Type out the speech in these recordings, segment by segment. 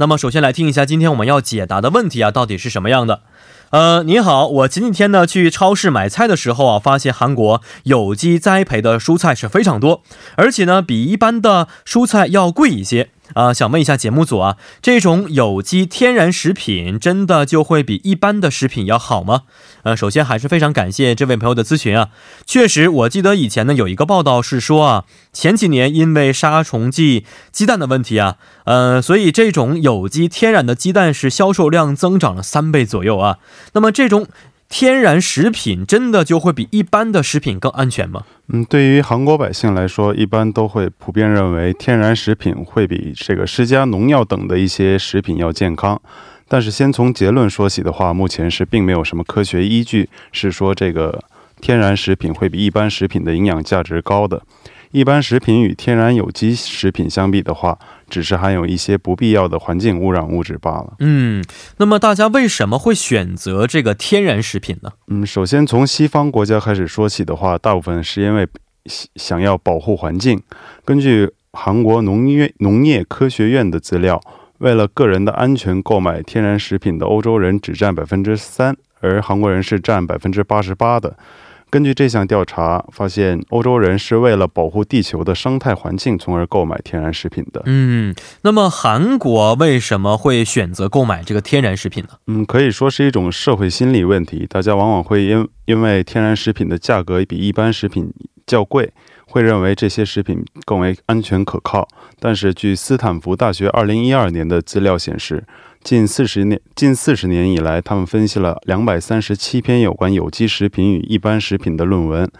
那么首先来听一下今天我们要解答的问题啊，到底是什么样的？呃，你好，我前几天呢去超市买菜的时候啊，发现韩国有机栽培的蔬菜是非常多，而且呢比一般的蔬菜要贵一些。啊，想问一下节目组啊，这种有机天然食品真的就会比一般的食品要好吗？呃，首先还是非常感谢这位朋友的咨询啊。确实，我记得以前呢有一个报道是说啊，前几年因为杀虫剂鸡蛋的问题啊，呃，所以这种有机天然的鸡蛋是销售量增长了三倍左右啊。那么这种。天然食品真的就会比一般的食品更安全吗？嗯，对于韩国百姓来说，一般都会普遍认为天然食品会比这个施加农药等的一些食品要健康。但是先从结论说起的话，目前是并没有什么科学依据是说这个天然食品会比一般食品的营养价值高的。一般食品与天然有机食品相比的话，只是含有一些不必要的环境污染物质罢了。嗯，那么大家为什么会选择这个天然食品呢？嗯，首先从西方国家开始说起的话，大部分是因为想要保护环境。根据韩国农业农业科学院的资料，为了个人的安全购买天然食品的欧洲人只占百分之三，而韩国人是占百分之八十八的。根据这项调查发现，欧洲人是为了保护地球的生态环境，从而购买天然食品的。嗯，那么韩国为什么会选择购买这个天然食品呢？嗯，可以说是一种社会心理问题。大家往往会因因为天然食品的价格比一般食品较贵，会认为这些食品更为安全可靠。但是，据斯坦福大学二零一二年的资料显示。近四十年，近四十年以来，他们分析了两百三十七篇有关有机食品与一般食品的论文，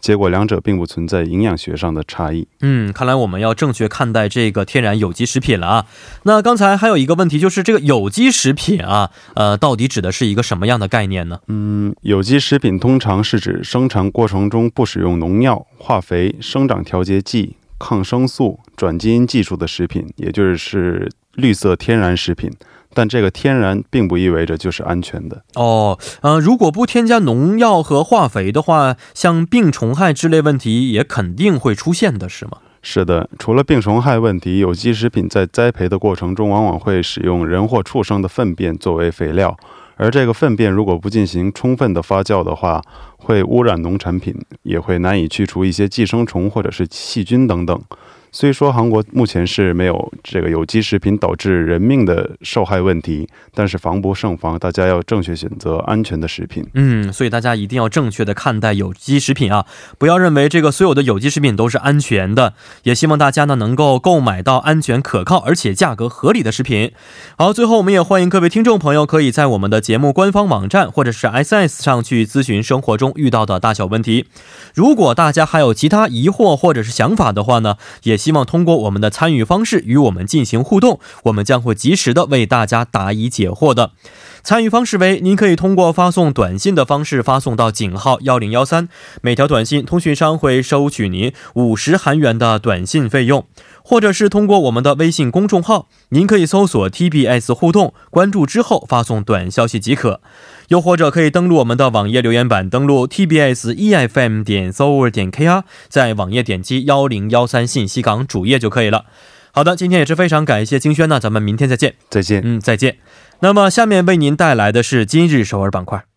结果两者并不存在营养学上的差异。嗯，看来我们要正确看待这个天然有机食品了啊。那刚才还有一个问题，就是这个有机食品啊，呃，到底指的是一个什么样的概念呢？嗯，有机食品通常是指生产过程中不使用农药、化肥、生长调节剂、抗生素、转基因技术的食品，也就是绿色天然食品。但这个天然并不意味着就是安全的哦。呃，如果不添加农药和化肥的话，像病虫害之类问题也肯定会出现的，是吗？是的，除了病虫害问题，有机食品在栽培的过程中往往会使用人或畜生的粪便作为肥料，而这个粪便如果不进行充分的发酵的话，会污染农产品，也会难以去除一些寄生虫或者是细菌等等。虽说韩国目前是没有这个有机食品导致人命的受害问题，但是防不胜防，大家要正确选择安全的食品。嗯，所以大家一定要正确的看待有机食品啊，不要认为这个所有的有机食品都是安全的。也希望大家呢能够购买到安全可靠而且价格合理的食品。好，最后我们也欢迎各位听众朋友可以在我们的节目官方网站或者是 S S 上去咨询生活中遇到的大小问题。如果大家还有其他疑惑或者是想法的话呢，也。希望通过我们的参与方式与我们进行互动，我们将会及时的为大家答疑解惑的。参与方式为：您可以通过发送短信的方式发送到井号幺零幺三，每条短信通讯商会收取您五十韩元的短信费用；或者是通过我们的微信公众号，您可以搜索 TBS 互动，关注之后发送短消息即可。又或者可以登录我们的网页留言板，登录 tbs efm 点 s o r 点 kr，在网页点击幺零幺三信息港主页就可以了。好的，今天也是非常感谢金轩呢，咱们明天再见。再见。嗯，再见。那么下面为您带来的是今日首尔板块。